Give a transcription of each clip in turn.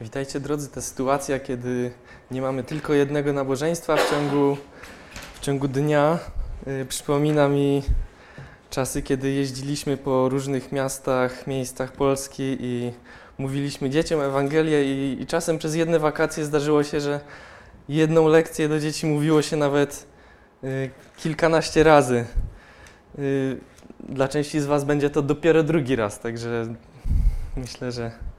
Witajcie drodzy, ta sytuacja, kiedy nie mamy tylko jednego nabożeństwa w ciągu, w ciągu dnia, y, przypomina mi czasy, kiedy jeździliśmy po różnych miastach, miejscach Polski i mówiliśmy dzieciom Ewangelię i, i czasem przez jedne wakacje zdarzyło się, że jedną lekcję do dzieci mówiło się nawet y, kilkanaście razy. Y, dla części z Was będzie to dopiero drugi raz, także myślę, że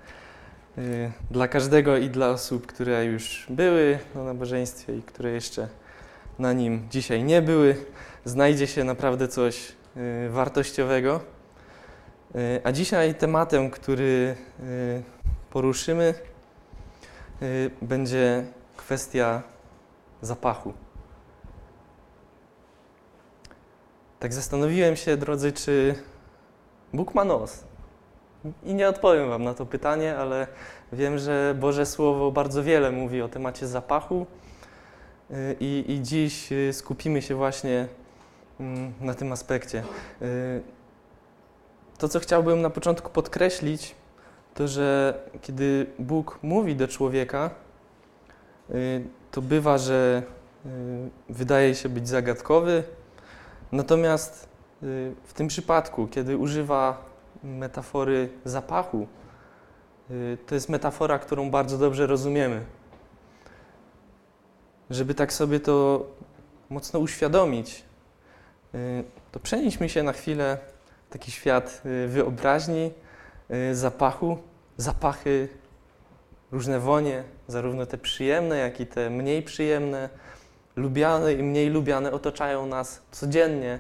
dla każdego i dla osób, które już były na nabożeństwie i które jeszcze na nim dzisiaj nie były, znajdzie się naprawdę coś y, wartościowego. Y, A dzisiaj tematem, który y, poruszymy, y, będzie kwestia zapachu. Tak zastanowiłem się, drodzy, czy Bóg ma nos? I nie odpowiem Wam na to pytanie, ale wiem, że Boże Słowo bardzo wiele mówi o temacie zapachu y, i, i dziś y, skupimy się właśnie mm, na tym aspekcie. Y, To, co chciałbym na początku podkreślić, to, że kiedy Bóg mówi do człowieka, to bywa, że wydaje się być zagadkowy, natomiast w tym przypadku, kiedy używa metafory zapachu, y, to jest metafora, którą bardzo dobrze rozumiemy. Żeby tak sobie to mocno uświadomić, y, to przenieśmy się na chwilę w taki świat y, wyobraźni, zapachu, zapachy, różne wonie, zarówno te przyjemne, jak i te mniej przyjemne, lubiane i mniej lubiane otaczają nas codziennie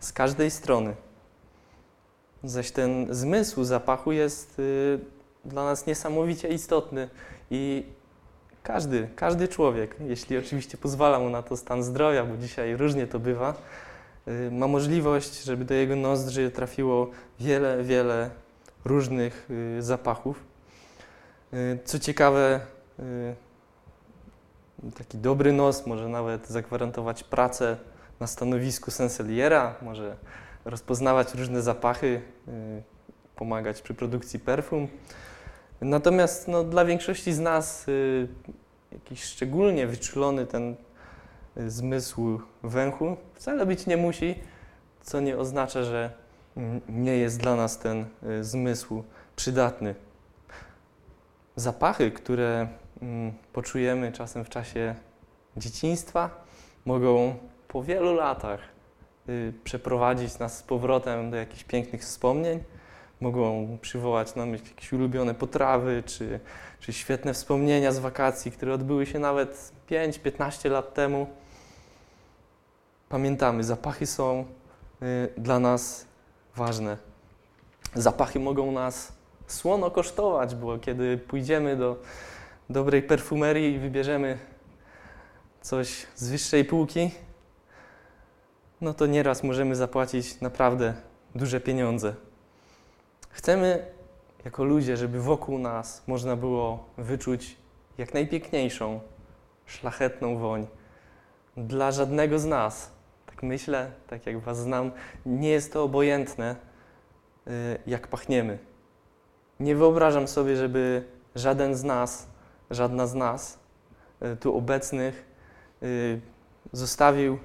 z każdej strony. Zaś ten zmysł zapachu jest y, dla nas niesamowicie istotny i każdy, każdy człowiek, jeśli oczywiście pozwala mu na to stan zdrowia, bo dzisiaj różnie to bywa, y, ma możliwość, żeby do jego nozdrzy trafiło wiele, wiele różnych y, zapachów. Y, co ciekawe, y, taki dobry nos może nawet zagwarantować pracę na stanowisku senseliera, może rozpoznawać różne zapachy, y, pomagać przy produkcji perfum. Natomiast no, dla większości z nas y, jakiś szczególnie wyczulony ten y, zmysł węchu wcale być nie musi, co nie oznacza, że nie jest dla nas ten zmysł przydatny. Zapachy, które mm, poczujemy czasem w czasie dzieciństwa, mogą po wielu latach przeprowadzić nas z powrotem do jakichś pięknych wspomnień. Mogą przywołać nam jakieś ulubione potrawy, czy, czy świetne wspomnienia z wakacji, które odbyły się nawet 5-15 lat temu. Pamiętamy, zapachy są y, dla nas ważne. Zapachy mogą nas słono kosztować, bo kiedy pójdziemy do dobrej perfumerii i wybierzemy coś z wyższej półki, no to nieraz możemy zapłacić naprawdę duże pieniądze. Chcemy jako ludzie, żeby wokół nas można było wyczuć jak najpiękniejszą, szlachetną woń. Dla żadnego z nas, tak myślę, tak jak Was znam, nie jest to obojętne, y, jak pachniemy. Nie wyobrażam sobie, żeby żaden z nas, żadna z nas y, tu obecnych y, zostawił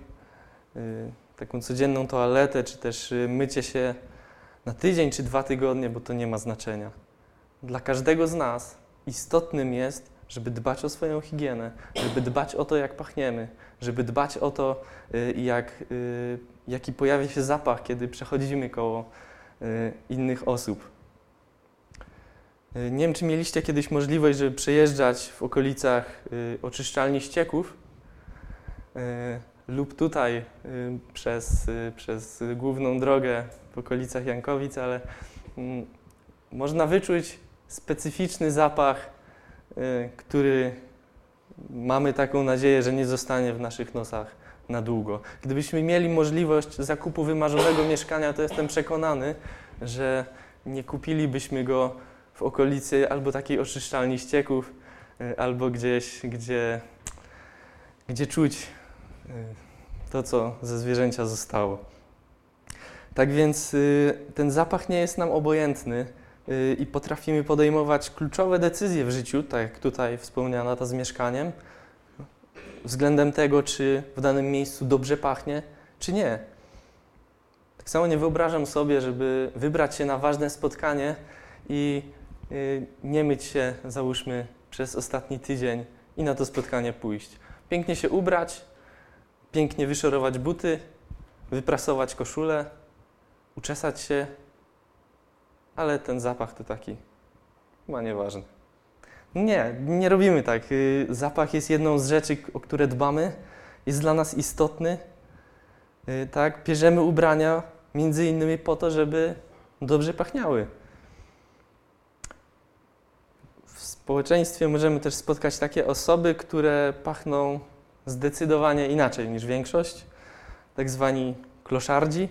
taką codzienną toaletę, czy też y, mycie się na tydzień czy dwa tygodnie, bo to nie ma znaczenia. Dla każdego z nas istotnym jest, żeby dbać o swoją higienę, żeby dbać o to, jak pachniemy, żeby dbać o to, y, jak, y, jaki pojawia się zapach, kiedy przechodzimy koło innych osób. Nie wiem, czy mieliście kiedyś możliwość, żeby przejeżdżać w okolicach oczyszczalni ścieków lub tutaj y, przez, y, przez główną drogę w okolicach Jankowic, ale mm, można wyczuć specyficzny zapach, y, który mamy taką nadzieję, że nie zostanie w naszych nosach na długo. Gdybyśmy mieli możliwość zakupu wymarzonego mieszkania, to jestem przekonany, że nie kupilibyśmy go w okolicy albo takiej oczyszczalni ścieków, albo gdzieś, gdzie, gdzie czuć to, co ze zwierzęcia zostało. Tak więc y, ten zapach nie jest nam obojętny. y, i potrafimy podejmować kluczowe decyzje w życiu, tak jak tutaj wspomniana ta z mieszkaniem, względem tego, czy w danym miejscu dobrze pachnie, czy nie. Tak samo nie wyobrażam sobie, żeby wybrać się na ważne spotkanie i y, nie myć się, załóżmy, przez ostatni tydzień i na to spotkanie pójść. Pięknie się ubrać, pięknie wyszorować buty, wyprasować koszulę, uczesać się, ale ten zapach to taki chyba nieważny. Nie, nie robimy tak. Y, zapach jest jedną z rzeczy, o które dbamy, jest dla nas istotny. Y, tak, bierzemy ubrania między innymi po to, żeby dobrze pachniały. W społeczeństwie możemy też spotkać takie osoby, które pachną zdecydowanie inaczej niż większość, tak zwani kloszardzi,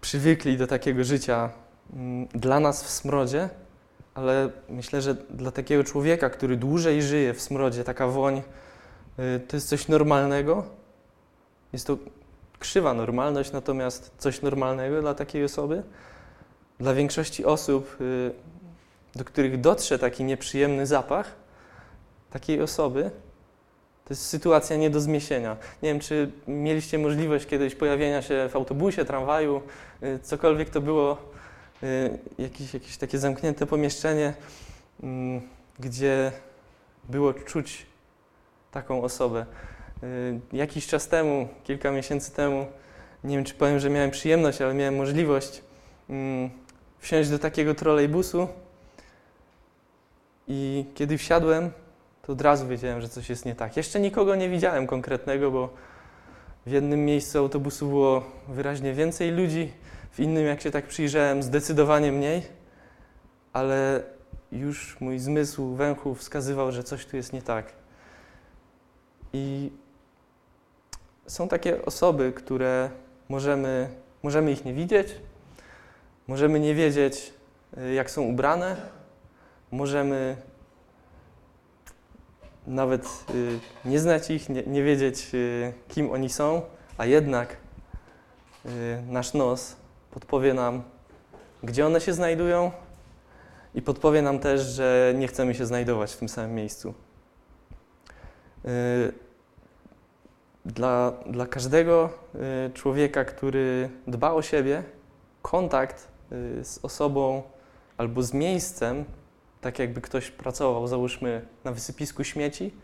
przywykli do takiego życia mm, dla nas w smrodzie, ale myślę, że dla takiego człowieka, który dłużej żyje w smrodzie, taka woń y, to jest coś normalnego. Jest to krzywa normalność, natomiast coś normalnego dla takiej osoby. Dla większości osób, y, do których dotrze taki nieprzyjemny zapach, takiej osoby, to jest sytuacja nie do zmiesienia. Nie wiem, czy mieliście możliwość kiedyś pojawienia się w autobusie, tramwaju, y, cokolwiek to było, y, jakieś, jakieś takie zamknięte pomieszczenie, mm, gdzie było czuć taką osobę. Y, jakiś czas temu, kilka miesięcy temu, nie wiem, czy powiem, że miałem przyjemność, ale miałem możliwość mm, wsiąść do takiego trolejbusu i kiedy wsiadłem, to od razu wiedziałem, że coś jest nie tak. Jeszcze nikogo nie widziałem konkretnego, bo w jednym miejscu autobusu było wyraźnie więcej ludzi, w innym, jak się tak przyjrzałem, zdecydowanie mniej, ale już mój zmysł węchu wskazywał, że coś tu jest nie tak. I są takie osoby, które możemy, możemy ich nie widzieć, możemy nie wiedzieć, jak są ubrane, możemy nawet y, nie znać ich, nie, nie wiedzieć, y, kim oni są, a jednak y, nasz nos podpowie nam, gdzie one się znajdują i podpowie nam też, że nie chcemy się znajdować w tym samym miejscu. Dla, dla każdego człowieka, który dba o siebie, kontakt z osobą albo z miejscem, tak jakby ktoś pracował, załóżmy, na wysypisku śmieci,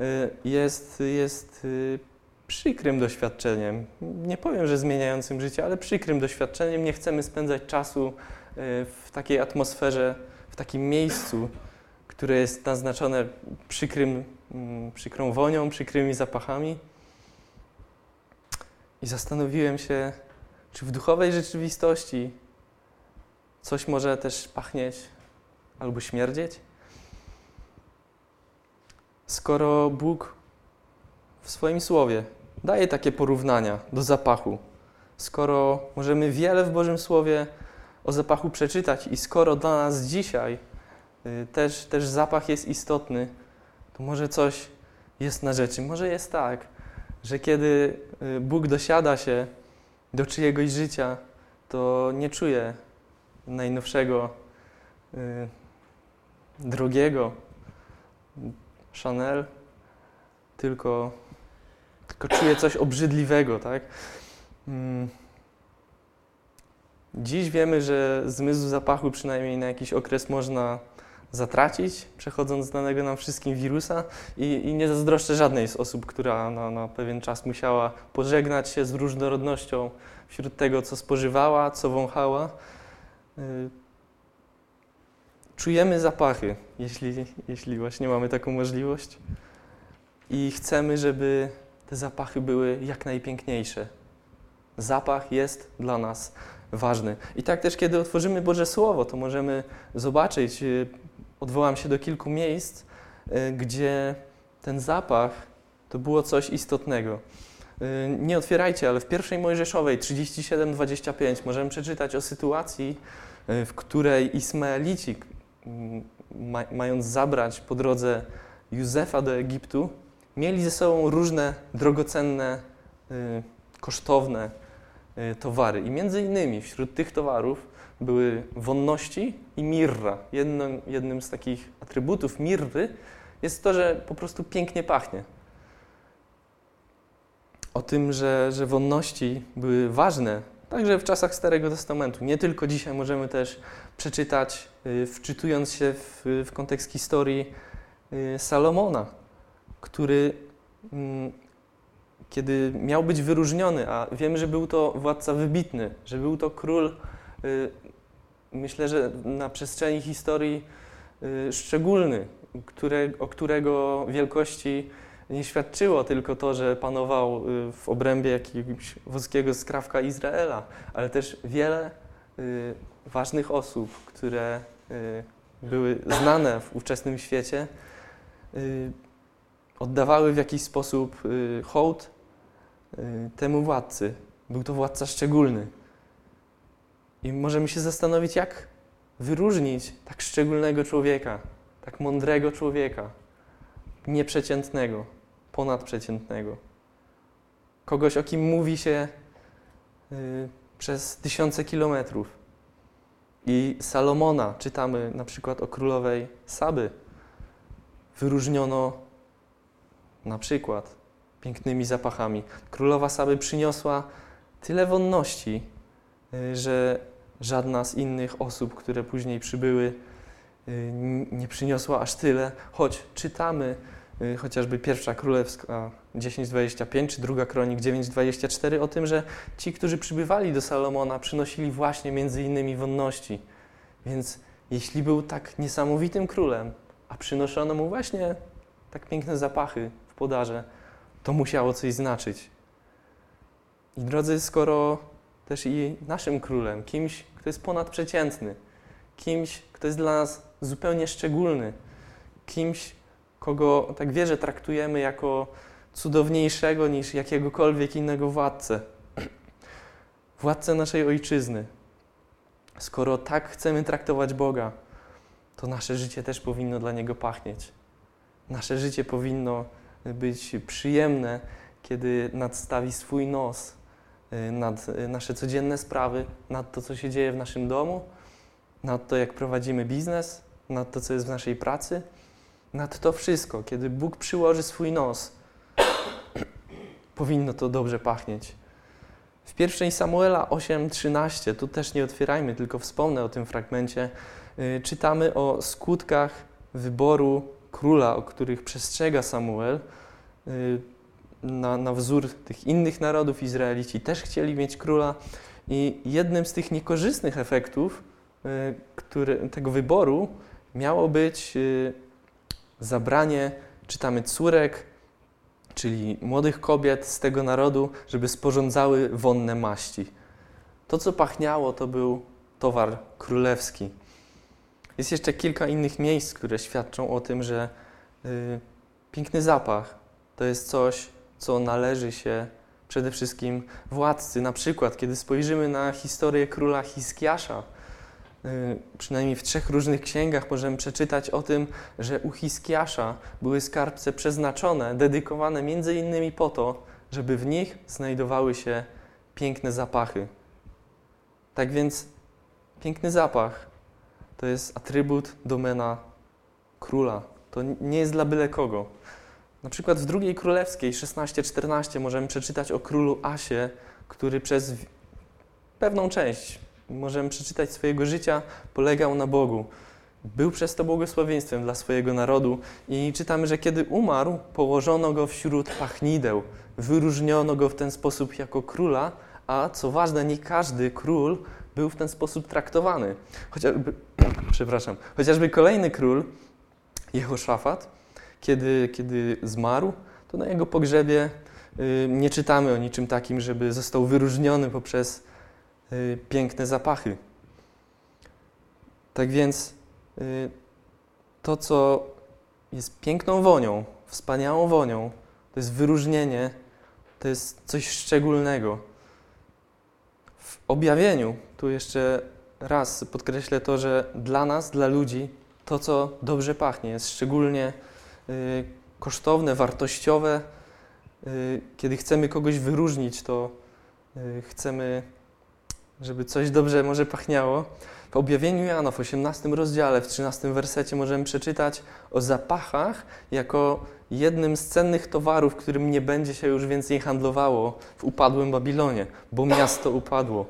y, jest, jest y, przykrym doświadczeniem. Nie powiem, że zmieniającym życie, ale przykrym doświadczeniem. Nie chcemy spędzać czasu y, w takiej atmosferze, w takim miejscu, które jest naznaczone przykrym, mm, przykrą wonią, przykrymi zapachami. I zastanowiłem się, czy w duchowej rzeczywistości coś może też pachnieć albo śmierdzieć? Skoro Bóg w swoim słowie daje takie porównania do zapachu, skoro możemy wiele w Bożym Słowie o zapachu przeczytać i skoro dla nas dzisiaj y, też, też zapach jest istotny, to może coś jest na rzeczy. Może jest tak, że kiedy y, Bóg dosiada się do czyjegoś życia, to nie czuje najnowszego y, drogiego Chanel, tylko, tylko czuję coś obrzydliwego, tak? Mm. Dziś wiemy, że zmysł zapachu przynajmniej na jakiś okres można zatracić, przechodząc znanego nam wszystkim wirusa i, i nie zazdroszczę żadnej z osób, która na, na pewien czas musiała pożegnać się z różnorodnością wśród tego, co spożywała, co wąchała. Czujemy zapachy, jeśli, jeśli właśnie mamy taką możliwość. I chcemy, żeby te zapachy były jak najpiękniejsze. Zapach jest dla nas ważny. I tak też, kiedy otworzymy Boże Słowo, to możemy zobaczyć, y, odwołam się do kilku miejsc, y, gdzie ten zapach to było coś istotnego. Y, nie otwierajcie, ale w pierwszej Mojżeszowej 37-25 możemy przeczytać o sytuacji, w której Ismaelici, ma, mając zabrać po drodze Józefa do Egiptu, mieli ze sobą różne drogocenne, y, kosztowne y, towary. I między innymi wśród tych towarów były wonności i mirra. Jednym, jednym z takich atrybutów mirry jest to, że po prostu pięknie pachnie. O tym, że, że wonności były ważne, także w czasach Starego Testamentu. Nie tylko dzisiaj możemy też przeczytać, y, wczytując się w, w kontekst historii y, Salomona, który mm, kiedy miał być wyróżniony, a wiemy, że był to władca wybitny, że był to król, y, myślę, że na przestrzeni historii szczególny, które, o którego wielkości nie świadczyło tylko to, że panował w obrębie jakiegoś wąskiego skrawka Izraela, ale też wiele ważnych osób, które y, były znane w ówczesnym świecie, y, oddawały w jakiś sposób y, hołd temu władcy. Był to władca szczególny. I możemy się zastanowić, jak wyróżnić tak szczególnego człowieka, tak mądrego człowieka, nieprzeciętnego, ponadprzeciętnego. Kogoś, o kim mówi się przez tysiące kilometrów. I Salomona, czytamy na przykład o królowej Saby, wyróżniono na przykład pięknymi zapachami. Królowa Saby przyniosła tyle wonności, y, że żadna z innych osób, które później przybyły, y, nie przyniosła aż tyle, choć czytamy chociażby pierwsza królewska 10.25 czy druga kronik 9.24 o tym, że ci, którzy przybywali do Salomona, przynosili właśnie między innymi wonności. Więc jeśli był tak niesamowitym królem, a przynoszono mu właśnie tak piękne zapachy w podarze, to musiało coś znaczyć. I drodzy, skoro też i naszym królem, kimś, kto jest ponadprzeciętny, kimś, kto jest dla nas zupełnie szczególny, kimś, kogo tak wierzę traktujemy jako cudowniejszego niż jakiegokolwiek innego władcę. Władcę naszej ojczyzny. Skoro tak chcemy traktować Boga, to nasze życie też powinno dla Niego pachnieć. Nasze życie powinno być przyjemne, kiedy nadstawi swój nos y, nad y, nasze codzienne sprawy, nad to, co się dzieje w naszym domu, nad to, jak prowadzimy biznes, nad to, co jest w naszej pracy, nad to wszystko. Kiedy Bóg przyłoży swój nos, powinno to dobrze pachnieć. W pierwszej Samuela 8:13, tu też nie otwierajmy, tylko wspomnę o tym fragmencie, yy, czytamy o skutkach wyboru króla, o których przestrzega Samuel. Yy, na, na wzór tych innych narodów Izraelici też chcieli mieć króla i jednym z tych niekorzystnych efektów yy, który, tego wyboru miało być y, zabranie, czytamy, córek czyli młodych kobiet z tego narodu, żeby sporządzały wonne maści. To, co pachniało, to był towar królewski. Jest jeszcze kilka innych miejsc, które świadczą o tym, że y, piękny zapach to jest coś, co należy się przede wszystkim władcy. Na przykład, kiedy spojrzymy na historię króla Hiskiasza, przynajmniej w trzech różnych księgach możemy przeczytać o tym, że u Hiskiasza były skarbce przeznaczone, dedykowane między innymi po to, żeby w nich znajdowały się piękne zapachy. Tak więc piękny zapach to jest atrybut domena króla. To nie jest dla byle kogo. Na przykład w drugiej królewskiej 16-14 możemy przeczytać o królu Asie, który przez pewną część możemy przeczytać swojego życia, polegał na Bogu. Był przez to błogosławieństwem dla swojego narodu i czytamy, że kiedy umarł, położono go wśród pachnideł, wyróżniono go w ten sposób jako króla, a co ważne, nie każdy król był w ten sposób traktowany. Chociażby, przepraszam, chociażby kolejny król, Jehoszafat, kiedy, kiedy zmarł, to na jego pogrzebie y, nie czytamy o niczym takim, żeby został wyróżniony poprzez piękne zapachy. Tak więc y, to, co jest piękną wonią, wspaniałą wonią, to jest wyróżnienie, to jest coś szczególnego. W objawieniu, tu jeszcze raz podkreślę to, że dla nas, dla ludzi, to, co dobrze pachnie, jest szczególnie y, kosztowne, wartościowe. Kiedy chcemy kogoś wyróżnić, to chcemy żeby coś dobrze może pachniało. W objawieniu Jana w 18 rozdziale, w 13 wersecie możemy przeczytać o zapachach jako jednym z cennych towarów, którym nie będzie się już więcej handlowało w upadłym Babilonie, bo miasto upadło.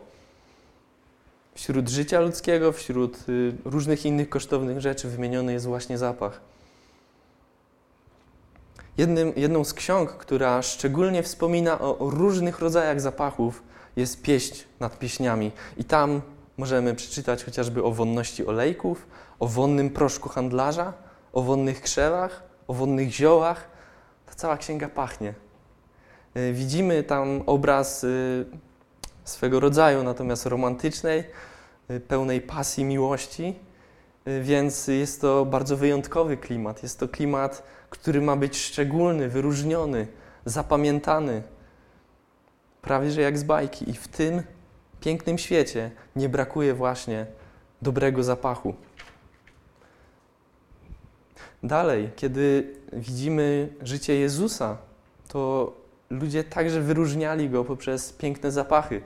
Wśród życia ludzkiego, wśród y, różnych innych kosztownych rzeczy wymieniony jest właśnie zapach. Jednym, jedną z ksiąg, która szczególnie wspomina o, o różnych rodzajach zapachów, jest pieść nad pieśniami. I tam możemy przeczytać chociażby o wonności olejków, o wonnym proszku handlarza, o wonnych krzewach, o wonnych ziołach. Ta cała księga pachnie. Y, widzimy tam obraz y, swego rodzaju, natomiast romantycznej, y, pełnej pasji, miłości, więc jest to bardzo wyjątkowy klimat. Jest to klimat, który ma być szczególny, wyróżniony, zapamiętany, prawie że jak z bajki. I w tym pięknym świecie nie brakuje właśnie dobrego zapachu. Dalej, kiedy widzimy życie Jezusa, to ludzie także wyróżniali go poprzez piękne zapachy.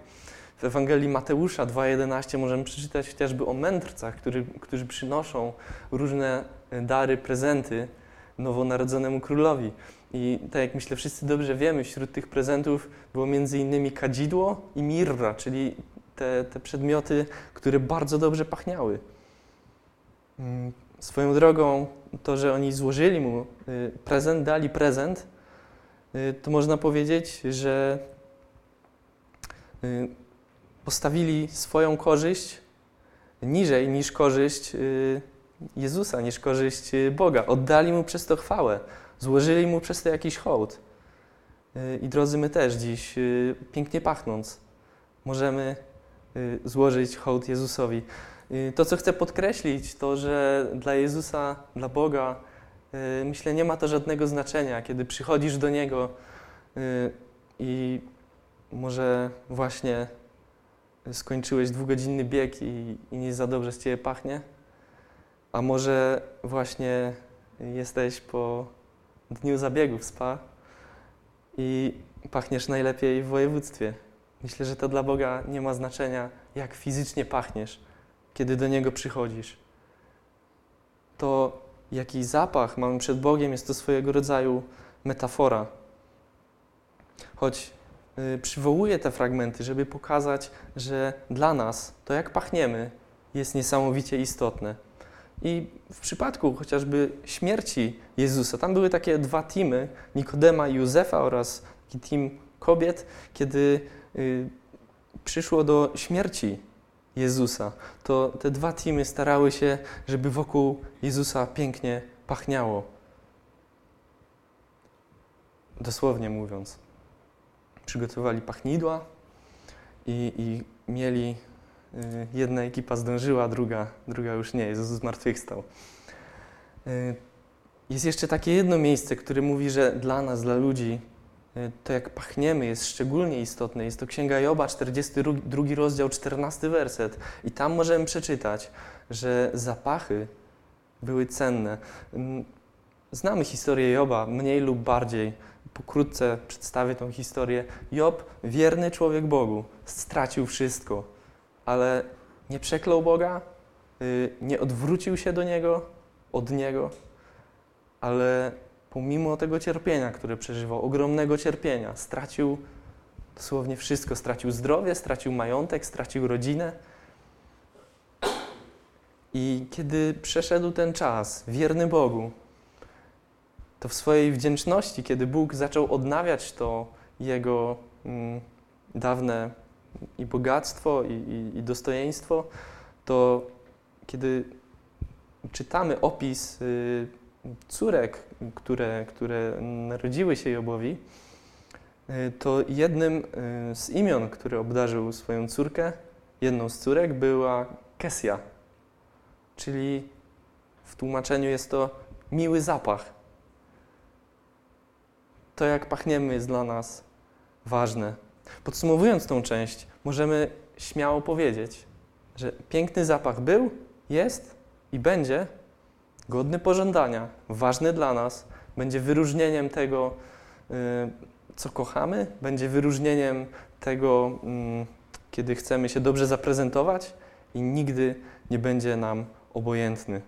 W Ewangelii Mateusza 2,11 możemy przeczytać chociażby o mędrcach, którzy, którzy przynoszą różne dary, prezenty nowonarodzonemu królowi. I tak jak myślę, wszyscy dobrze wiemy, wśród tych prezentów było między innymi kadzidło i mirra, czyli te, te przedmioty, które bardzo dobrze pachniały. Mm, swoją drogą, to, że oni złożyli mu y, prezent, dali prezent, y, to można powiedzieć, że y, postawili swoją korzyść niżej niż korzyść Jezusa, niż korzyść Boga. Oddali mu przez to chwałę. Złożyli mu przez to jakiś hołd. Y, I drodzy, my też dziś, y, pięknie pachnąc, możemy y, złożyć hołd Jezusowi. To, co chcę podkreślić, to, że dla Jezusa, dla Boga, myślę, nie ma to żadnego znaczenia, kiedy przychodzisz do Niego i może właśnie skończyłeś dwugodzinny bieg i, i nie za dobrze z Ciebie pachnie, a może właśnie jesteś po dniu zabiegów spa i pachniesz najlepiej w województwie. Myślę, że to dla Boga nie ma znaczenia, jak fizycznie pachniesz, kiedy do Niego przychodzisz. To, jaki zapach mamy przed Bogiem, jest to swojego rodzaju metafora. Choć y, przywołuję te fragmenty, żeby pokazać, że dla nas to, jak pachniemy, jest niesamowicie istotne. I w przypadku chociażby śmierci Jezusa, tam były takie dwa teamy, Nikodema i Józefa oraz taki team kobiet, kiedy y, przyszło do śmierci Jezusa, to te dwa teamy starały się, żeby wokół Jezusa pięknie pachniało. Dosłownie mówiąc. Przygotowali pachnidła i, i mieli jedna ekipa zdążyła, druga, druga już nie, Jezus zmartwychwstał. Y, jest jeszcze takie jedno miejsce, które mówi, że dla nas, dla ludzi, y, to jak pachniemy jest szczególnie istotne. Jest to Księga Joba, 42 rozdział, 14 werset. I tam możemy przeczytać, że zapachy były cenne. Znamy historię Joba, mniej lub bardziej. Pokrótce przedstawię tą historię. Job, wierny człowiek Bogu, stracił wszystko ale nie przeklął Boga, y, nie odwrócił się do Niego, od Niego, ale pomimo tego cierpienia, które przeżywał, ogromnego cierpienia, stracił dosłownie wszystko. Stracił zdrowie, stracił majątek, stracił rodzinę. I kiedy przeszedł ten czas, wierny Bogu, to w swojej wdzięczności, kiedy Bóg zaczął odnawiać to jego mm, dawne i bogactwo, i, i, i dostojeństwo, to kiedy czytamy opis y, córek, które, które narodziły się Jobowi, y, to jednym y, z imion, który obdarzył swoją córkę, jedną z córek była Kesja, czyli w tłumaczeniu jest to miły zapach. To, jak pachniemy, jest dla nas ważne. Podsumowując tą część, możemy śmiało powiedzieć, że piękny zapach był, jest i będzie godny pożądania, ważny dla nas, będzie wyróżnieniem tego, y, co kochamy, będzie wyróżnieniem tego, mm, kiedy chcemy się dobrze zaprezentować i nigdy nie będzie nam obojętny.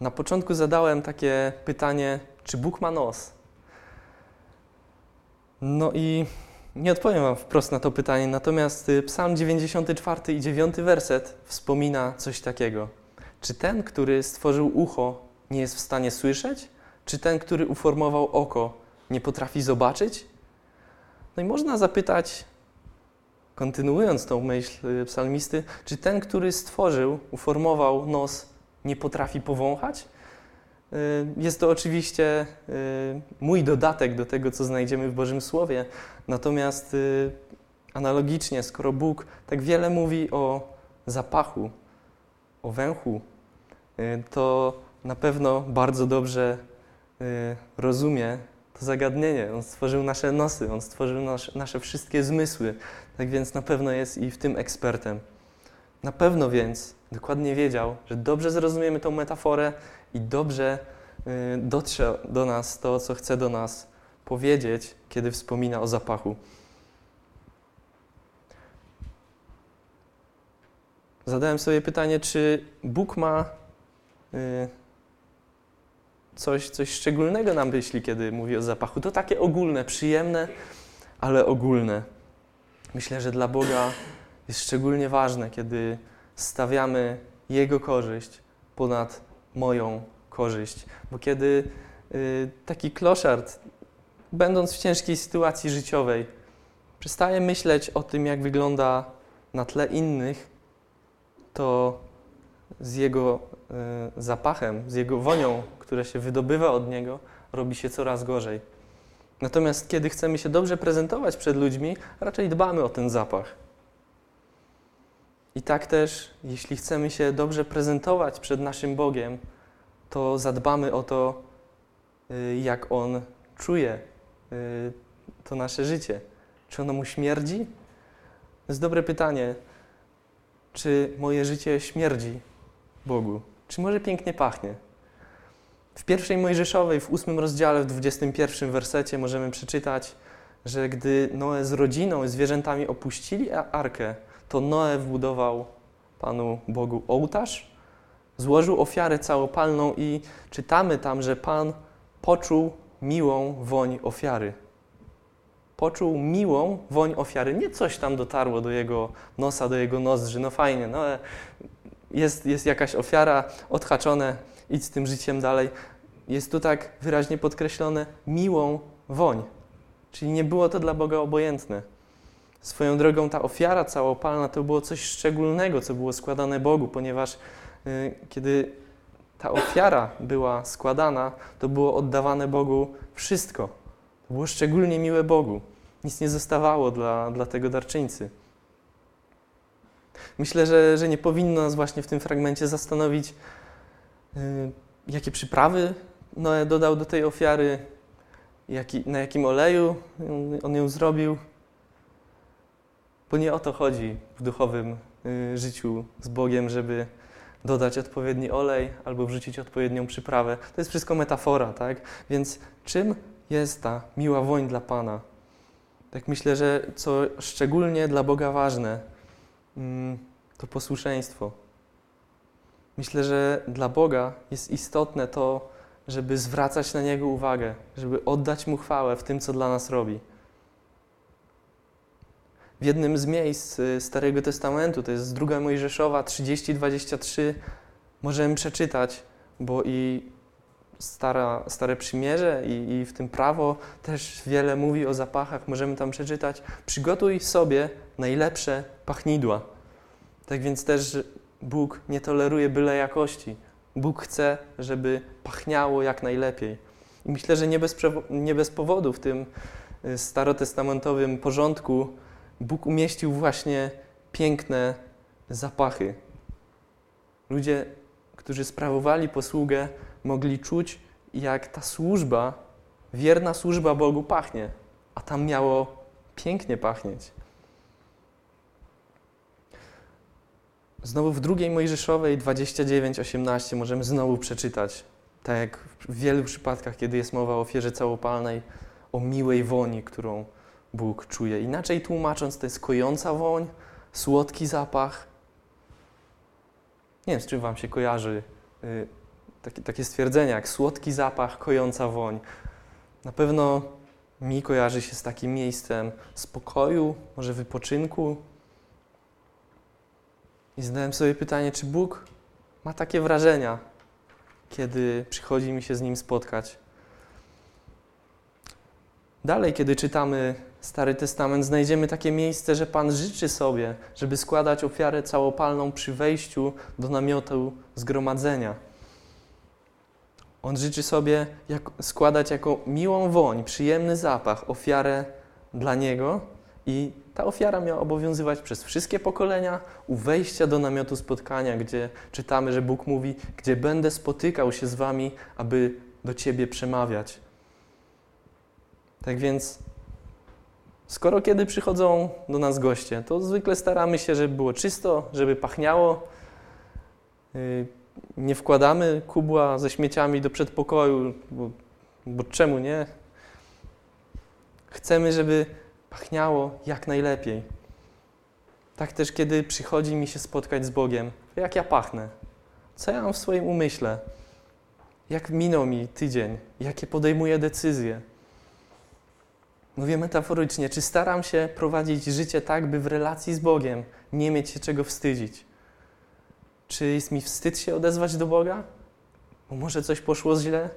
Na początku zadałem takie pytanie, czy Bóg ma nos? No i nie odpowiem Wam wprost na to pytanie, natomiast y, Psalm 94 i 9 werset wspomina coś takiego. Czy ten, który stworzył ucho, nie jest w stanie słyszeć? Czy ten, który uformował oko, nie potrafi zobaczyć? No i można zapytać, kontynuując tą myśl y, psalmisty, czy ten, który stworzył, uformował nos, nie potrafi powąchać? Y, jest to oczywiście y, mój dodatek do tego, co znajdziemy w Bożym Słowie. Natomiast analogicznie, skoro Bóg tak wiele mówi o zapachu, o węchu, to na pewno bardzo dobrze rozumie to zagadnienie. On stworzył nasze nosy, on stworzył nasze, nasze wszystkie zmysły. Tak więc na pewno jest i w tym ekspertem. Na pewno więc dokładnie wiedział, że dobrze zrozumiemy tą metaforę i dobrze y, dotrze do nas to, co chce do nas powiedzieć, kiedy wspomina o zapachu. Zadałem sobie pytanie, czy Bóg ma y, coś, coś szczególnego na myśli, kiedy mówi o zapachu. To takie ogólne, przyjemne, ale ogólne. Myślę, że dla Boga jest szczególnie ważne, kiedy stawiamy Jego korzyść ponad moją korzyść. Bo kiedy y, taki kloszard, będąc w ciężkiej sytuacji życiowej, przestaje myśleć o tym, jak wygląda na tle innych, to z jego y, zapachem, z jego wonią, która się wydobywa od niego, robi się coraz gorzej. Natomiast kiedy chcemy się dobrze prezentować przed ludźmi, raczej dbamy o ten zapach. I tak też, jeśli chcemy się dobrze prezentować przed naszym Bogiem, to zadbamy o to, y, jak On czuje y, to nasze życie. Czy ono mu śmierdzi? To jest dobre pytanie. Czy moje życie śmierdzi Bogu? Czy może pięknie pachnie? W pierwszej Mojżeszowej, w ósmym rozdziale, w 21 wersecie możemy przeczytać, że gdy Noe z rodziną i zwierzętami opuścili arkę, to Noe wbudował Panu Bogu ołtarz, złożył ofiarę całopalną i czytamy tam, że Pan poczuł miłą woń ofiary. Poczuł miłą woń ofiary. Nie coś tam dotarło do jego nosa, do jego nozdrzy. No fajnie, no jest, jest jakaś ofiara, odhaczone, idź z tym życiem dalej. Jest tu tak wyraźnie podkreślone miłą woń. Czyli nie było to dla Boga obojętne. Swoją drogą ta ofiara całopalna to było coś szczególnego, co było składane Bogu, ponieważ y, kiedy ta ofiara była składana, to było oddawane Bogu wszystko. To było szczególnie miłe Bogu. Nic nie zostawało dla, dla tego darczyńcy. Myślę, że, że nie powinno nas właśnie w tym fragmencie zastanowić, y, jakie przyprawy Noe dodał do tej ofiary, jaki, na jakim oleju on ją zrobił. Bo nie o to chodzi w duchowym y, życiu z Bogiem, żeby dodać odpowiedni olej albo wrzucić odpowiednią przyprawę. To jest wszystko metafora, tak? Więc czym jest ta miła woń dla Pana? Tak myślę, że co szczególnie dla Boga ważne, mm, to posłuszeństwo. Myślę, że dla Boga jest istotne to, żeby zwracać na Niego uwagę, żeby oddać Mu chwałę w tym, co dla nas robi. W jednym z miejsc y, Starego Testamentu, to jest druga Mojżeszowa 30-23, możemy przeczytać, bo i Stara, Stare Przymierze i, i w tym prawo też wiele mówi o zapachach, możemy tam przeczytać. Przygotuj sobie najlepsze pachnidła. Tak więc też Bóg nie toleruje byle jakości. Bóg chce, żeby pachniało jak najlepiej. I myślę, że nie bez, nie bez powodu w tym y, starotestamentowym porządku Bóg umieścił właśnie piękne zapachy. Ludzie, którzy sprawowali posługę, mogli czuć, jak ta służba, wierna służba Bogu pachnie, a tam miało pięknie pachnieć. Znowu w drugiej Mojżeszowej 29:18 możemy znowu przeczytać, tak jak w wielu przypadkach, kiedy jest mowa o ofierze całopalnej, o miłej woni, którą Bóg czuje. Inaczej tłumacząc, to jest kojąca woń, słodki zapach. Nie wiem, z czym Wam się kojarzy y, takie, takie stwierdzenia jak słodki zapach, kojąca woń. Na pewno mi kojarzy się z takim miejscem spokoju, może wypoczynku. I zadałem sobie pytanie, czy Bóg ma takie wrażenia, kiedy przychodzi mi się z Nim spotkać. Dalej, kiedy czytamy Stary Testament, znajdziemy takie miejsce, że Pan życzy sobie, żeby składać ofiarę całopalną przy wejściu do namiotu zgromadzenia. On życzy sobie jak, składać jako miłą woń, przyjemny zapach ofiarę dla Niego i ta ofiara miała obowiązywać przez wszystkie pokolenia u wejścia do namiotu spotkania, gdzie czytamy, że Bóg mówi, gdzie będę spotykał się z Wami, aby do Ciebie przemawiać. Tak więc, skoro kiedy przychodzą do nas goście, to zwykle staramy się, żeby było czysto, żeby pachniało. Yy, nie wkładamy kubła ze śmieciami do przedpokoju, bo, bo czemu nie? Chcemy, żeby pachniało jak najlepiej. Tak też, kiedy przychodzi mi się spotkać z Bogiem, jak ja pachnę, co ja mam w swoim umyśle, jak minął mi tydzień, jakie podejmuję decyzje. Mówię metaforycznie, czy staram się prowadzić życie tak, by w relacji z Bogiem nie mieć się czego wstydzić. Czy jest mi wstyd się odezwać do Boga? Bo może coś poszło źle?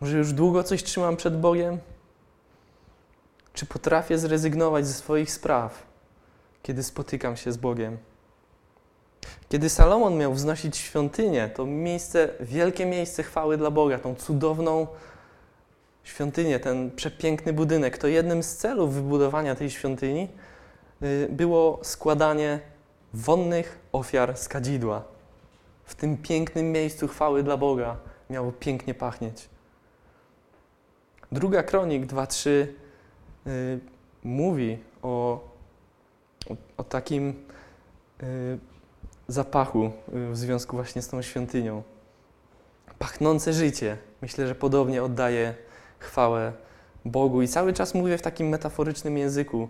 Może już długo coś trzymam przed Bogiem? Czy potrafię zrezygnować ze swoich spraw, kiedy spotykam się z Bogiem? Kiedy Salomon miał wznosić świątynię, to miejsce, wielkie miejsce chwały dla Boga, tą cudowną świątynię, ten przepiękny budynek, to jednym z celów wybudowania tej świątyni y, było składanie wonnych ofiar z kadzidła. W tym pięknym miejscu chwały dla Boga miało pięknie pachnieć. Druga Kronik 2.3 y, mówi o, o, o takim y, zapachu y, w związku właśnie z tą świątynią. Pachnące życie. Myślę, że podobnie oddaje chwałę Bogu i cały czas mówię w takim metaforycznym języku.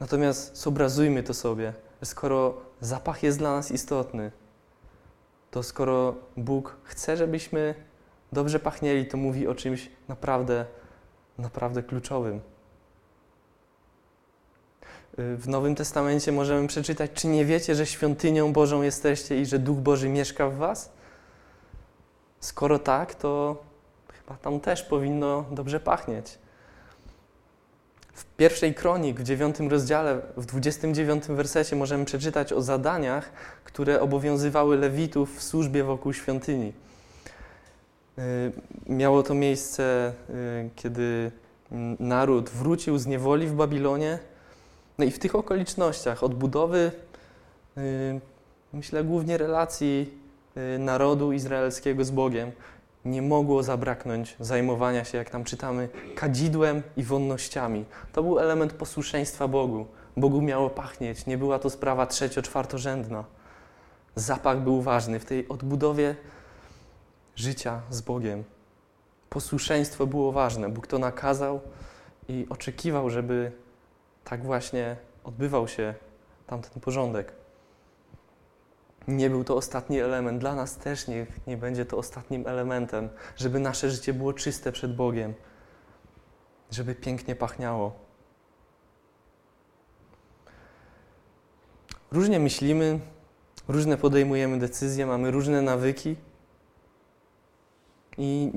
Natomiast zobrazujmy to sobie, skoro zapach jest dla nas istotny, to skoro Bóg chce, żebyśmy dobrze pachnieli, to mówi o czymś naprawdę, naprawdę kluczowym. W Nowym Testamencie możemy przeczytać, czy nie wiecie, że świątynią Bożą jesteście i że Duch Boży mieszka w Was? Skoro tak, to chyba tam też powinno dobrze pachnieć. W pierwszej kronik, w dziewiątym rozdziale, w dwudziestym dziewiątym wersecie możemy przeczytać o zadaniach, które obowiązywały Lewitów w służbie wokół świątyni. Y, miało to miejsce, y, kiedy naród wrócił z niewoli w Babilonie. No i w tych okolicznościach odbudowy, y, myślę, głównie relacji narodu izraelskiego z Bogiem, nie mogło zabraknąć zajmowania się, jak tam czytamy, kadzidłem i wonnościami. To był element posłuszeństwa Bogu. Bogu miało pachnieć, nie była to sprawa trzecio-czwartorzędna. Zapach był ważny w tej odbudowie życia z Bogiem. Posłuszeństwo było ważne. Bóg to nakazał i oczekiwał, żeby tak właśnie odbywał się tamten porządek. Nie był to ostatni element. Dla nas też niech nie będzie to ostatnim elementem, żeby nasze życie było czyste przed Bogiem, żeby pięknie pachniało. Różnie myślimy, różne podejmujemy decyzje, mamy różne nawyki. I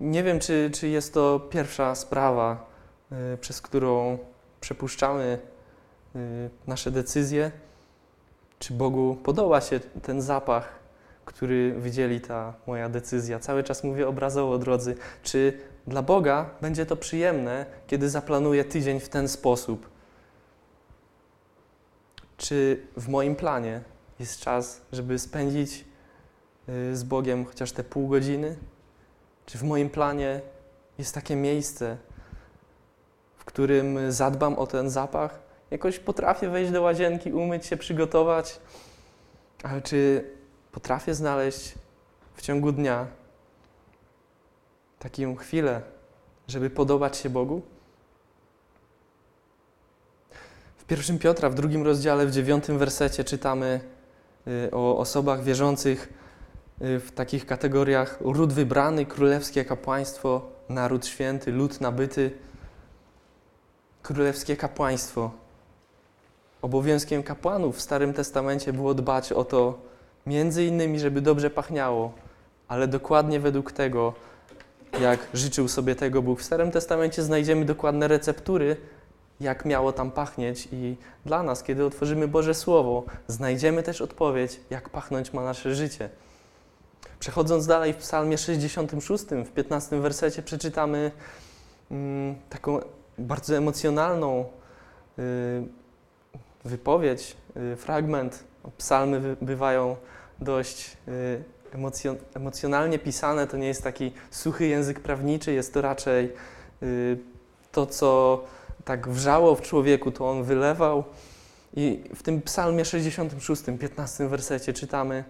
nie wiem, czy, czy jest to pierwsza sprawa, y, przez którą przepuszczamy y, nasze decyzje. Czy Bogu podoba się ten zapach, który wydzieli ta moja decyzja? Cały czas mówię obrazowo, drodzy. Czy dla Boga będzie to przyjemne, kiedy zaplanuję tydzień w ten sposób? Czy w moim planie jest czas, żeby spędzić y, z Bogiem chociaż te pół godziny? Czy w moim planie jest takie miejsce, w którym zadbam o ten zapach? Jakoś potrafię wejść do łazienki, umyć się, przygotować, ale czy potrafię znaleźć w ciągu dnia taką chwilę, żeby podobać się Bogu? W pierwszym Piotra, w drugim rozdziale, w dziewiątym wersecie czytamy y, o osobach wierzących y, w takich kategoriach ród wybrany, królewskie kapłaństwo, naród święty, lud nabyty. Królewskie kapłaństwo. Obowiązkiem kapłanów w Starym Testamencie było dbać o to, między innymi, żeby dobrze pachniało, ale dokładnie według tego, jak życzył sobie tego Bóg. W Starym Testamencie znajdziemy dokładne receptury, jak miało tam pachnieć, i dla nas, kiedy otworzymy Boże Słowo, znajdziemy też odpowiedź, jak pachnąć ma nasze życie. Przechodząc dalej w Psalmie 66, w 15 wersecie przeczytamy mm, taką bardzo emocjonalną y, wypowiedź, y, fragment. Psalmy bywają dość y, emocjon, emocjonalnie pisane. To nie jest taki suchy język prawniczy, jest to raczej y, to, co tak wrzało w człowieku, to on wylewał. I w tym psalmie 66, 15 wersecie czytamy,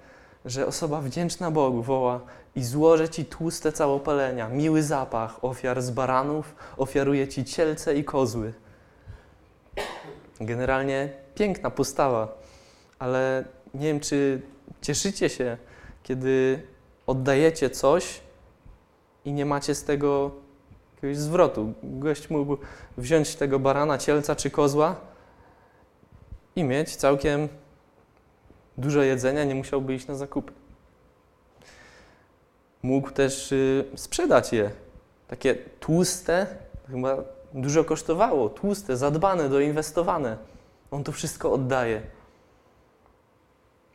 że osoba wdzięczna Bogu woła i złożę Ci tłuste całopalenia, miły zapach ofiar z baranów, ofiaruję Ci cielce i kozły. Generalnie piękna postawa, ale nie wiem, czy cieszycie się, kiedy oddajecie coś i nie macie z tego jakiegoś zwrotu. Gość mógł wziąć tego barana, cielca czy kozła i mieć całkiem dużo jedzenia, nie musiałby iść na zakupy. Mógł też y, sprzedać je. Takie tłuste, chyba dużo kosztowało, tłuste, zadbane, doinwestowane. On to wszystko oddaje.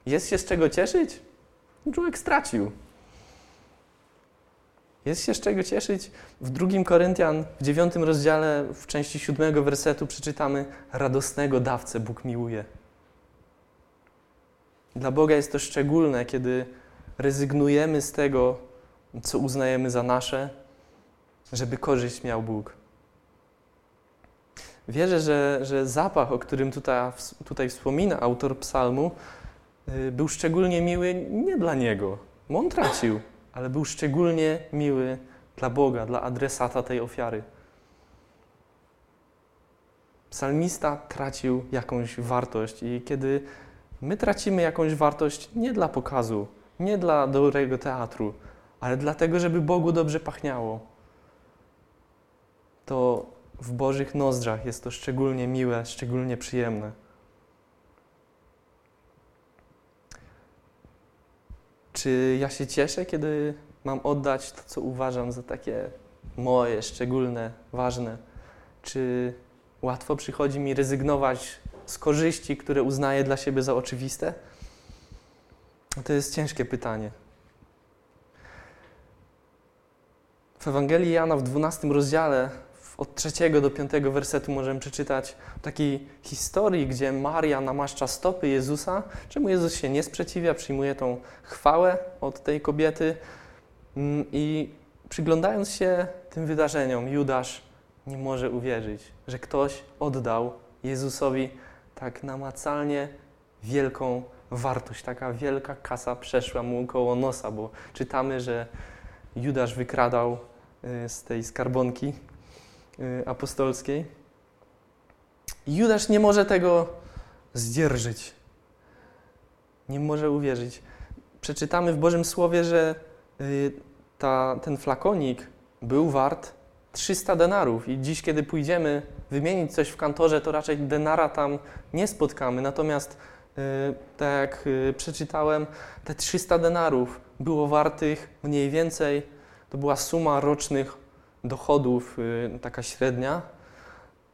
Jest się z czego cieszyć? Człowiek stracił. Jest się z czego cieszyć. W drugim Koryntian, w dziewiątym rozdziale, w części siódmego wersetu przeczytamy radosnego dawcę Bóg miłuje. Dla Boga jest to szczególne, kiedy rezygnujemy z tego, co uznajemy za nasze, żeby korzyść miał Bóg. Wierzę, że, że zapach, o którym tutaj, tutaj wspomina autor psalmu, y, był szczególnie miły nie dla niego, on tracił, ale był szczególnie miły dla Boga, dla adresata tej ofiary. Psalmista tracił jakąś wartość i kiedy my tracimy jakąś wartość nie dla pokazu, nie dla dobrego teatru, ale dlatego, żeby Bogu dobrze pachniało, to w Bożych nozdrzach jest to szczególnie miłe, szczególnie przyjemne. Czy ja się cieszę, kiedy mam oddać to, co uważam za takie moje, szczególne, ważne? Czy łatwo przychodzi mi rezygnować z korzyści, które uznaję dla siebie za oczywiste? To jest ciężkie pytanie. W Ewangelii Jana w 12 rozdziale od trzeciego do piątego wersetu możemy przeczytać takiej historii, gdzie Maria namaszcza stopy Jezusa, czemu Jezus się nie sprzeciwia, przyjmuje tą chwałę od tej kobiety? Mm, i przyglądając się tym wydarzeniom, Judasz nie może uwierzyć, że ktoś oddał Jezusowi tak namacalnie wielką wartość, taka wielka kasa przeszła mu koło nosa, bo czytamy, że Judasz wykradał y, z tej skarbonki apostolskiej. Judasz nie może tego zdzierżyć. Nie może uwierzyć. Przeczytamy w Bożym Słowie, że y, ta, ten flakonik był wart 300 denarów i dziś, kiedy pójdziemy wymienić coś w kantorze, to raczej denara tam nie spotkamy. Natomiast, y, tak jak przeczytałem, te 300 denarów było wartych mniej więcej, to była suma rocznych dochodów, y, taka średnia.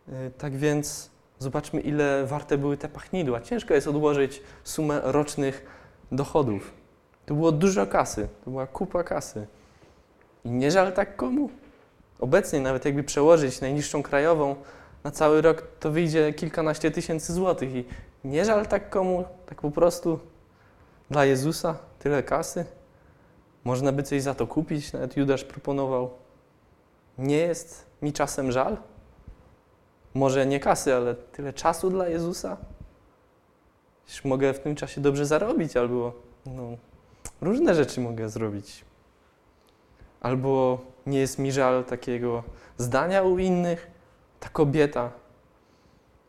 Y, tak więc zobaczmy, ile warte były te pachnidła. Ciężko jest odłożyć sumę rocznych dochodów. To było dużo kasy, to była kupa kasy. I nie żal tak komu? Obecnie nawet jakby przełożyć najniższą krajową na cały rok, to wyjdzie kilkanaście tysięcy złotych. I nie żal tak komu? Tak po prostu dla Jezusa tyle kasy? Można by coś za to kupić, nawet Judasz proponował. Nie jest mi czasem żal? Może nie kasy, ale tyle czasu dla Jezusa? Przecież mogę w tym czasie dobrze zarobić, albo no, różne rzeczy mogę zrobić. Albo nie jest mi żal takiego zdania u innych. Ta kobieta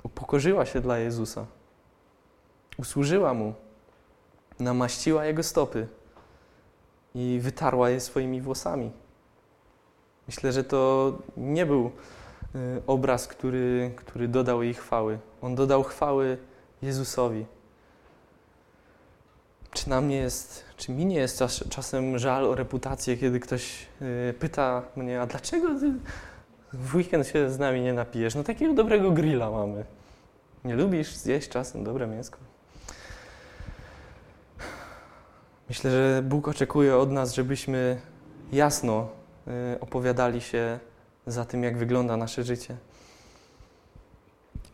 upokorzyła się dla Jezusa, usłużyła Mu, namaściła Jego stopy i wytarła je swoimi włosami. Myślę, że to nie był y, obraz, który, który dodał jej chwały. On dodał chwały Jezusowi. Czy nam nie jest, czy mi nie jest czas, czasem żal o reputację, kiedy ktoś y, pyta mnie, a dlaczego ty w weekend się z nami nie napijesz? No takiego dobrego grilla mamy. Nie lubisz zjeść czasem dobre mięsko? Myślę, że Bóg oczekuje od nas, żebyśmy jasno opowiadali się za tym, jak wygląda nasze życie.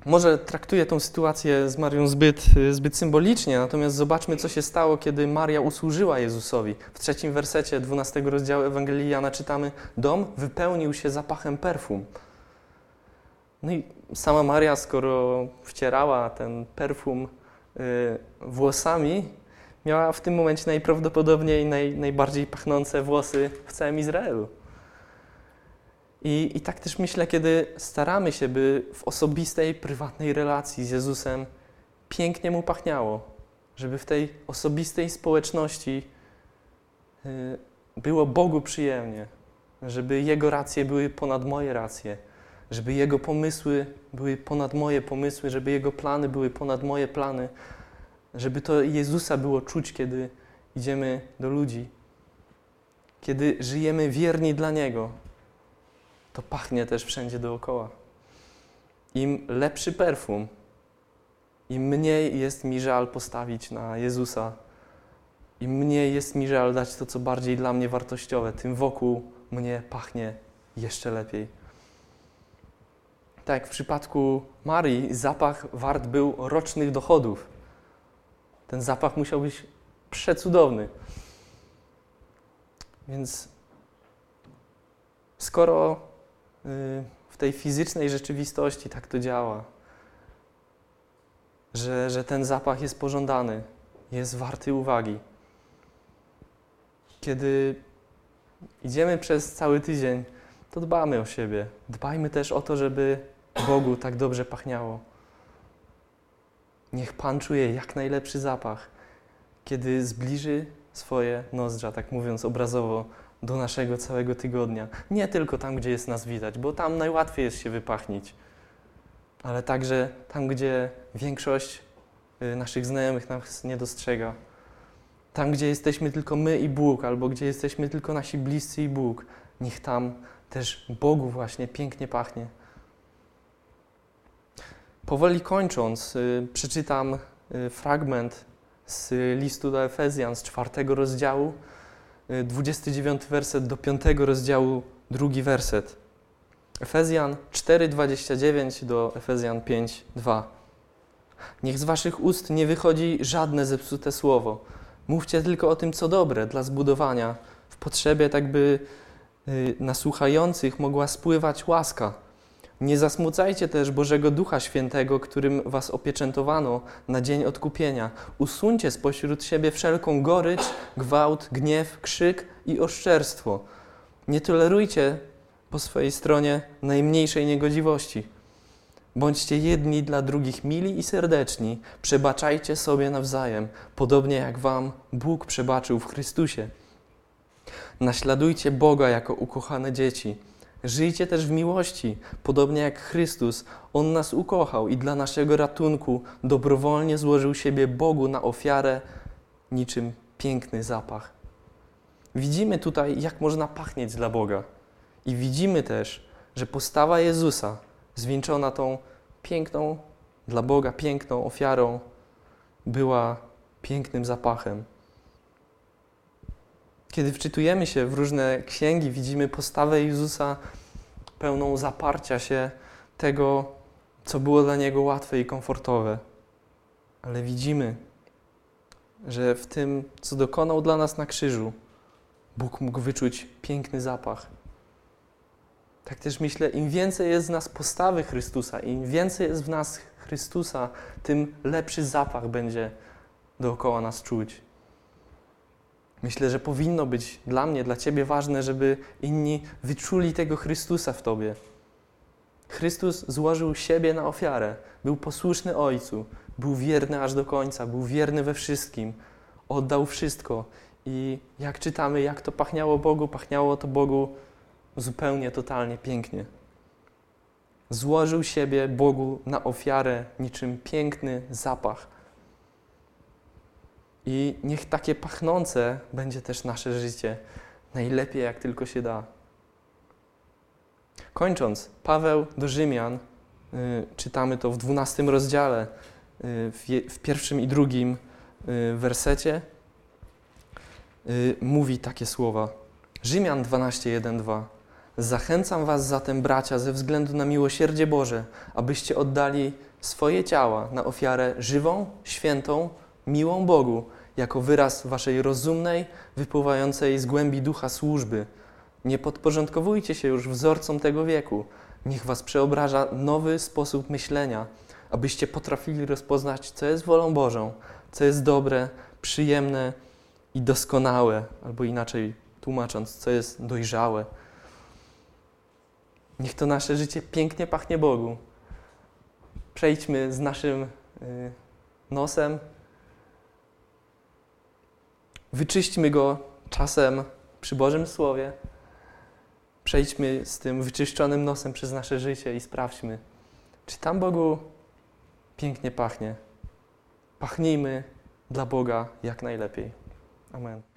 Może traktuję tą sytuację z Marią zbyt, y, zbyt symbolicznie, natomiast zobaczmy, co się stało, kiedy Maria usłużyła Jezusowi. W trzecim wersecie 12 rozdziału Ewangelii Jana czytamy: Dom wypełnił się zapachem perfum. No i sama Maria, skoro wcierała ten perfum y, włosami, miała w tym momencie najprawdopodobniej naj, najbardziej pachnące włosy w całym Izraelu. I, I tak też myślę, kiedy staramy się, by w osobistej, prywatnej relacji z Jezusem pięknie mu pachniało, żeby w tej osobistej społeczności y, było Bogu przyjemnie, żeby Jego racje były ponad moje racje, żeby Jego pomysły były ponad moje pomysły, żeby Jego plany były ponad moje plany, żeby to Jezusa było czuć, kiedy idziemy do ludzi, kiedy żyjemy wierni dla Niego, to pachnie też wszędzie dookoła. Im lepszy perfum, im mniej jest mi żal postawić na Jezusa, im mniej jest mi żal dać to, co bardziej dla mnie wartościowe, tym wokół mnie pachnie jeszcze lepiej. Tak jak w przypadku Marii, zapach wart był rocznych dochodów. Ten zapach musiał być przecudowny. Więc skoro w tej fizycznej rzeczywistości tak to działa, że, że ten zapach jest pożądany, jest warty uwagi. Kiedy idziemy przez cały tydzień, to dbamy o siebie. Dbajmy też o to, żeby Bogu tak dobrze pachniało. Niech Pan czuje jak najlepszy zapach, kiedy zbliży swoje nozdrza, tak mówiąc obrazowo, do naszego całego tygodnia. Nie tylko tam, gdzie jest nas widać, bo tam najłatwiej jest się wypachnić, ale także tam, gdzie większość y, naszych znajomych nas nie dostrzega. Tam, gdzie jesteśmy tylko my i Bóg, albo gdzie jesteśmy tylko nasi bliscy i Bóg, niech tam też Bogu właśnie pięknie pachnie. Powoli kończąc, y, przeczytam y, fragment z listu do Efezjan z czwartego rozdziału, 29 y, werset do 5 rozdziału, drugi werset. Efezjan 4:29 do Efezjan 5:2. Niech z waszych ust nie wychodzi żadne zepsute słowo. Mówcie tylko o tym, co dobre dla zbudowania, w potrzebie, tak by na słuchających mogła spływać łaska nie zasmucajcie też Bożego Ducha Świętego, którym was opieczętowano na dzień odkupienia. Usuńcie spośród siebie wszelką gorycz, gwałt, gniew, krzyk i oszczerstwo. Nie tolerujcie po swojej stronie najmniejszej niegodziwości. Bądźcie jedni dla drugich mili i serdeczni, przebaczajcie sobie nawzajem, podobnie jak Wam Bóg przebaczył w Chrystusie. Naśladujcie Boga jako ukochane dzieci Żyjcie też w miłości, podobnie jak Chrystus. On nas ukochał i dla naszego ratunku dobrowolnie złożył siebie Bogu na ofiarę, niczym piękny zapach. Widzimy tutaj, jak można pachnieć dla Boga. I widzimy też, że postawa Jezusa, zwieńczona tą piękną, dla Boga piękną ofiarą, była pięknym zapachem. Kiedy wczytujemy się w różne księgi, widzimy postawę Jezusa pełną zaparcia się tego, co było dla Niego łatwe i komfortowe. Ale widzimy, że w tym, co dokonał dla nas na krzyżu, Bóg mógł wyczuć piękny zapach. Tak też myślę, im więcej jest w nas postawy Chrystusa, im więcej jest w nas Chrystusa, tym lepszy zapach będzie dookoła nas czuć. Myślę, że powinno być dla mnie, dla Ciebie ważne, żeby inni wyczuli tego Chrystusa w Tobie. Chrystus złożył siebie na ofiarę, był posłuszny Ojcu, był wierny aż do końca, był wierny we wszystkim, oddał wszystko. I jak czytamy, jak to pachniało Bogu, pachniało to Bogu zupełnie, totalnie pięknie. Złożył siebie Bogu na ofiarę niczym piękny zapach. I niech takie pachnące będzie też nasze życie, najlepiej jak tylko się da. Kończąc, Paweł do Rzymian, y, czytamy to w 12 rozdziale, y, w, w pierwszym i drugim y, wersecie, y, mówi takie słowa. Rzymian 12:1-2. Zachęcam was zatem, bracia, ze względu na miłosierdzie Boże, abyście oddali swoje ciała na ofiarę żywą, świętą, miłą Bogu, jako wyraz waszej rozumnej, wypływającej z głębi ducha służby. Nie podporządkowujcie się już wzorcom tego wieku. Niech was przeobraża nowy sposób myślenia, abyście potrafili rozpoznać, co jest wolą Bożą, co jest dobre, przyjemne i doskonałe, albo inaczej tłumacząc, co jest dojrzałe. Niech to nasze życie pięknie pachnie Bogu. Przejdźmy z naszym y, nosem, wyczyśćmy go czasem przy Bożym Słowie. Przejdźmy z tym wyczyszczonym nosem przez nasze życie i sprawdźmy, czy tam Bogu pięknie pachnie. Pachnijmy dla Boga jak najlepiej. Amen.